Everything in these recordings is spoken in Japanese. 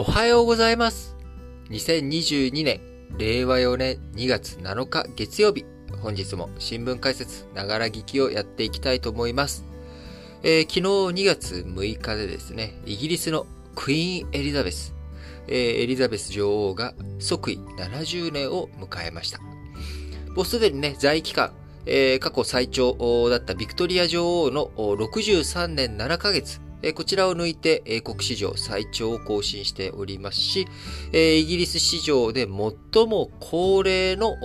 おはようございます。2022年、令和4年2月7日月曜日、本日も新聞解説、ながら聞きをやっていきたいと思います。えー昨日2月6日でですね、イギリスのクイーンエリザベス、えーエリザベス女王が即位70年を迎えました。もうすでにね、在位期間、えー過去最長だったビクトリア女王の63年7ヶ月、こちらを抜いて英国史上最長を更新しておりますし、イギリス史上で最も高齢の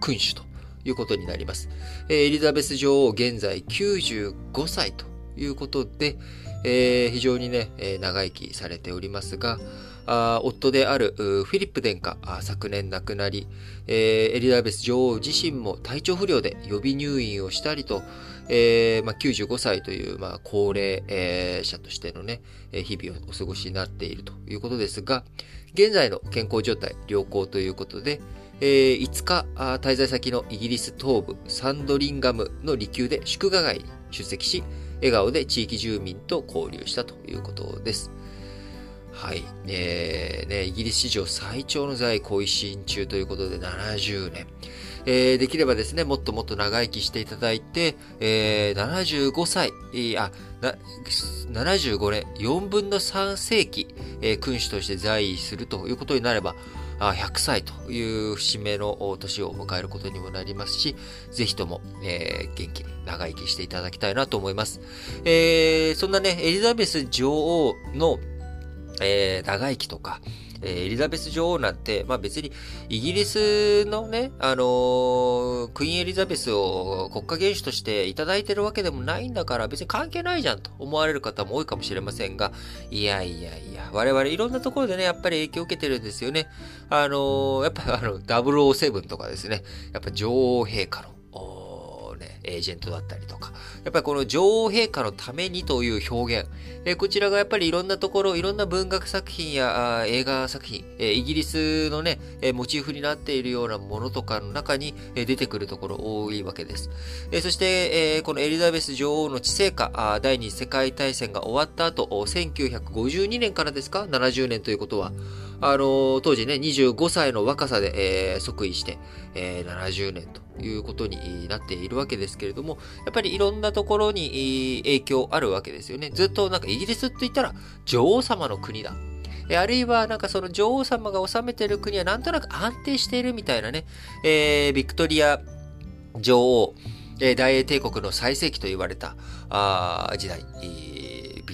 君主ということになります。エリザベス女王現在95歳ということで、非常にね、長生きされておりますが、夫であるフィリップ殿下、昨年亡くなり、エリザベス女王自身も体調不良で予備入院をしたりと、えーまあ、95歳という、まあ、高齢、えー者としてのね、日々をお過ごしになっているということですが、現在の健康状態良好ということで、えー5日滞在先のイギリス東部サンドリンガムの離宮で祝賀会に出席し、笑顔で地域住民と交流したということです。はい。えーね、イギリス史上最長の在位後遺進中ということで70年。えーできればですね、もっともっと長生きしていただいて、えー75歳、えーあ、な、75年、4分の3世紀、えー君主として在位するということになれば、あ100歳という節目の年を迎えることにもなりますし、ぜひとも、えー元気に長生きしていただきたいなと思います。えーそんなね、エリザベス女王の、えー長生きとか、えーエリザベス女王なんて、まあ別にイギリスのね、あのークイーンエリザベスを国家元首としていただいてるわけでもないんだから別に関係ないじゃんと思われる方も多いかもしれませんが、いやいやいや、我々いろんなところでね、やっぱり影響を受けてるんですよね。あのーやっぱあの、007とかですね、やっぱ女王陛下の、エージェントだったりとか、やっぱりこの女王陛下のためにという表現、えこちらがやっぱりいろんなところ、いろんな文学作品や映画作品、えイギリスのね、えモチーフになっているようなものとかの中に、え出てくるところ多いわけです。えそして、えーこのエリザベス女王の治世下、第二次世界大戦が終わった後、1952年からですか ?70 年ということは。あのー当時ね、25歳の若さで、えー即位して、えー70年ということになっているわけですけれども、やっぱりいろんなところに影響あるわけですよね。ずっとなんかイギリスって言ったら女王様の国だ。あるいはなんかその女王様が治めてる国はなんとなく安定しているみたいなね、えービクトリア女王、えー大英帝国の最盛期と言われたあ時代、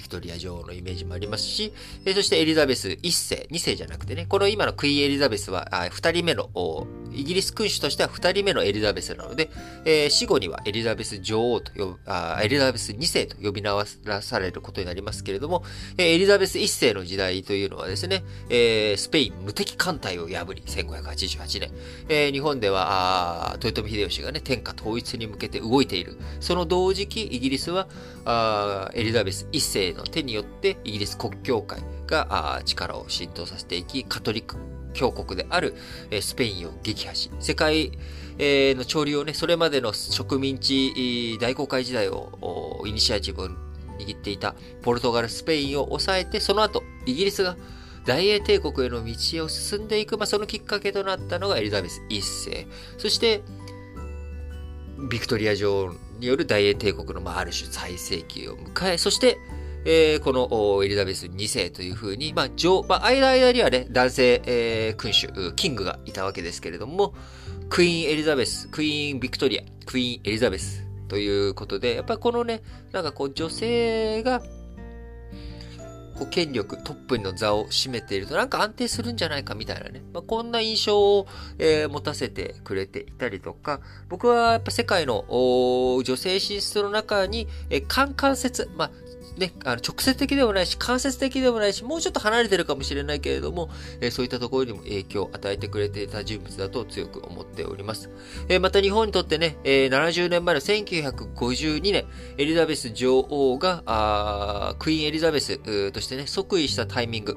ビクトリア女王のイメージもありますし、えーそしてエリザベス1世、2世じゃなくてね、この今のクイーンエリザベスはあ2人目の、イギリス君主としては2人目のエリザベスなので、えー死後にはエリザベス女王と呼ぶあエリザベス2世と呼び直されることになりますけれども、えーエリザベス1世の時代というのはですね、えースペイン無敵艦隊を破り、1588年、えー日本では豊臣秀吉がね、天下統一に向けて動いている。その同時期、イギリスはあエリザベス1世の手によって、イギリス国教会が力を浸透させていき、カトリック教国である、えスペインを撃破し、世界、えの潮流をね、それまでの植民地大航海時代をイニシアチブを握っていたポルトガル、スペインを抑えて、その後、イギリスが大英帝国への道を進んでいく、まあ、そのきっかけとなったのがエリザベス1世。そして、ビクトリア女王による大英帝国の、まあ、ある種最盛期を迎え、そして、えーこのエリザベス2世というふうに、まあ、女まあ、間間にはね、男性、えー君主、キングがいたわけですけれども、クイーンエリザベス、クイーンビクトリア、クイーンエリザベスということで、やっぱりこのね、なんかこう女性が、こう権力、トップの座を占めているとなんか安定するんじゃないかみたいなね。まあ、こんな印象を、えー持たせてくれていたりとか、僕はやっぱ世界の女性進出の中に、えー間関節、まあ、ね、あの直接的でもないし、間接的でもないし、もうちょっと離れてるかもしれないけれども、えーそういったところにも影響を与えてくれていた人物だと強く思っております。えーまた日本にとってね、えー70年前の1952年、エリザベス女王が、あクイーンエリザベスとしてね、即位したタイミング、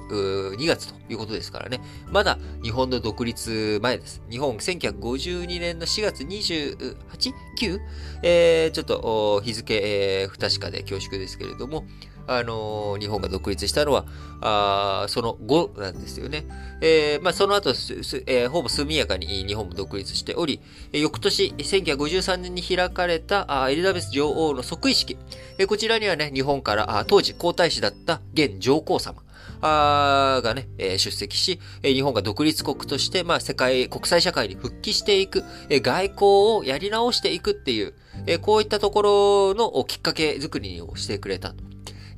2月ということですからね、まだ日本の独立前です。日本1952年の4月 28?9? えーちょっと日付、えー不確かで恐縮ですけれど、も、あのー、日本が独立したのは、あその後なんですよね。えー、まあ、その後、えー、ほぼ速やかに日本も独立しており、翌年、1953年に開かれたあエリザベス女王の即位式、え、こちらにはね、日本からあ当時皇太子だった現上皇様、あがね、え、出席し、え、日本が独立国として、まあ、世界、国際社会に復帰していく、え、外交をやり直していくっていう、え、こういったところのきっかけ作りをしてくれた。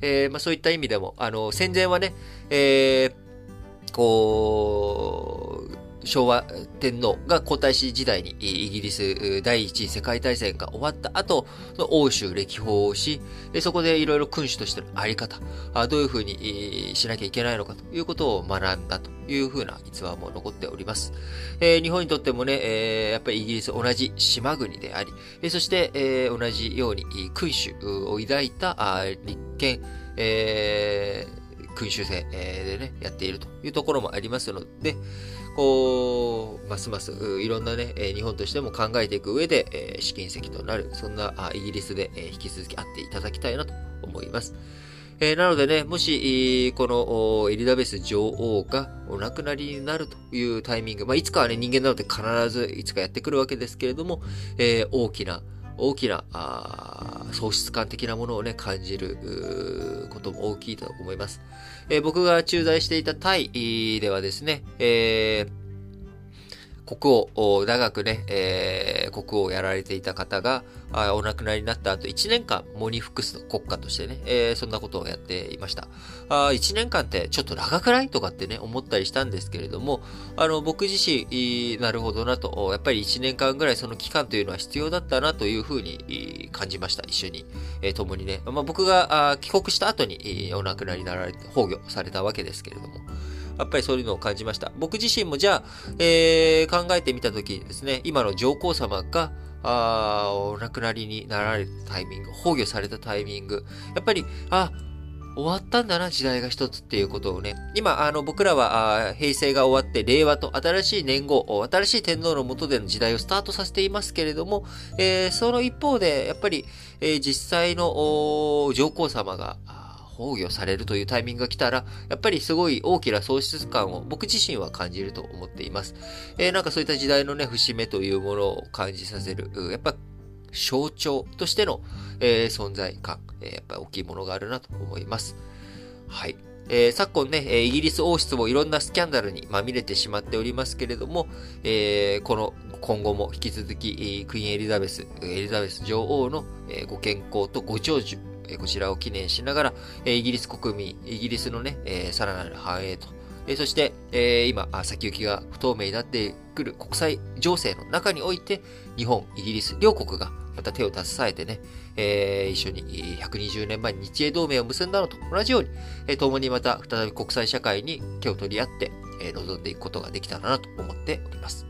えー、まあ、そういった意味でも、あの、戦前はね、えー、こう、昭和天皇が皇太子時代にイギリス第一次世界大戦が終わった後の、欧州歴訪をし、でそこでいろいろ君主としてのあり方、どういうふうにしなきゃいけないのかということを学んだというふうな逸話も残っております。えー、日本にとってもね、えー、やっぱりイギリス同じ島国であり、そして、えー、同じように君主を抱いた立憲、えー、君主制でね、やっているというところもありますので、こう、ますますいろんなね、日本としても考えていく上で、試金石となる、そんなイギリスで引き続き会っていただきたいなと思います。えー、なのでね、もし、このエリザベス女王がお亡くなりになるというタイミング、まあ、いつかはね、人間なので必ずいつかやってくるわけですけれども、えー、大きな、大きな、喪失感的なものをね、感じることも大きいと思います。えー、僕が駐在していたタイではですね、えー国王、長くね、えー、国王をやられていた方が、あお亡くなりになった後、1年間、モニフクス国家としてね、えー、そんなことをやっていました。あ1年間ってちょっと長くないとかってね、思ったりしたんですけれども、あの、僕自身、なるほどなと、やっぱり1年間ぐらいその期間というのは必要だったなというふうに感じました。一緒に、えー、共にね。まあ、僕があ帰国した後に、お亡くなりになられて、崩御されたわけですけれども、やっぱりそういうのを感じました。僕自身もじゃあ、えー、考えてみたときですね、今の上皇様が、あお亡くなりになられたタイミング、崩御されたタイミング、やっぱり、あ、終わったんだな、時代が一つっていうことをね。今、あの、僕らは、平成が終わって、令和と新しい年号、新しい天皇の下での時代をスタートさせていますけれども、えー、その一方で、やっぱり、えー、実際の上皇様が、崩御されるというタイミングが来たら、やっぱりすごい大きな喪失感を僕自身は感じると思っています。えー、なんかそういった時代のね、節目というものを感じさせる、やっぱ象徴としての、えー、存在感、えー、やっぱり大きいものがあるなと思います。はい。えー、昨今ね、イギリス王室もいろんなスキャンダルにまみれてしまっておりますけれども、えー、この今後も引き続き、クイーンエリザベス、エリザベス女王のご健康とご長寿、こちらを記念しながら、イギリス国民、イギリスのね、さらなる繁栄と、そして、今、先行きが不透明になってくる国際情勢の中において、日本、イギリス両国がまた手を携えてね、一緒に120年前に日英同盟を結んだのと同じように、共にまた再び国際社会に手を取り合って、臨んでいくことができたらなと思っております。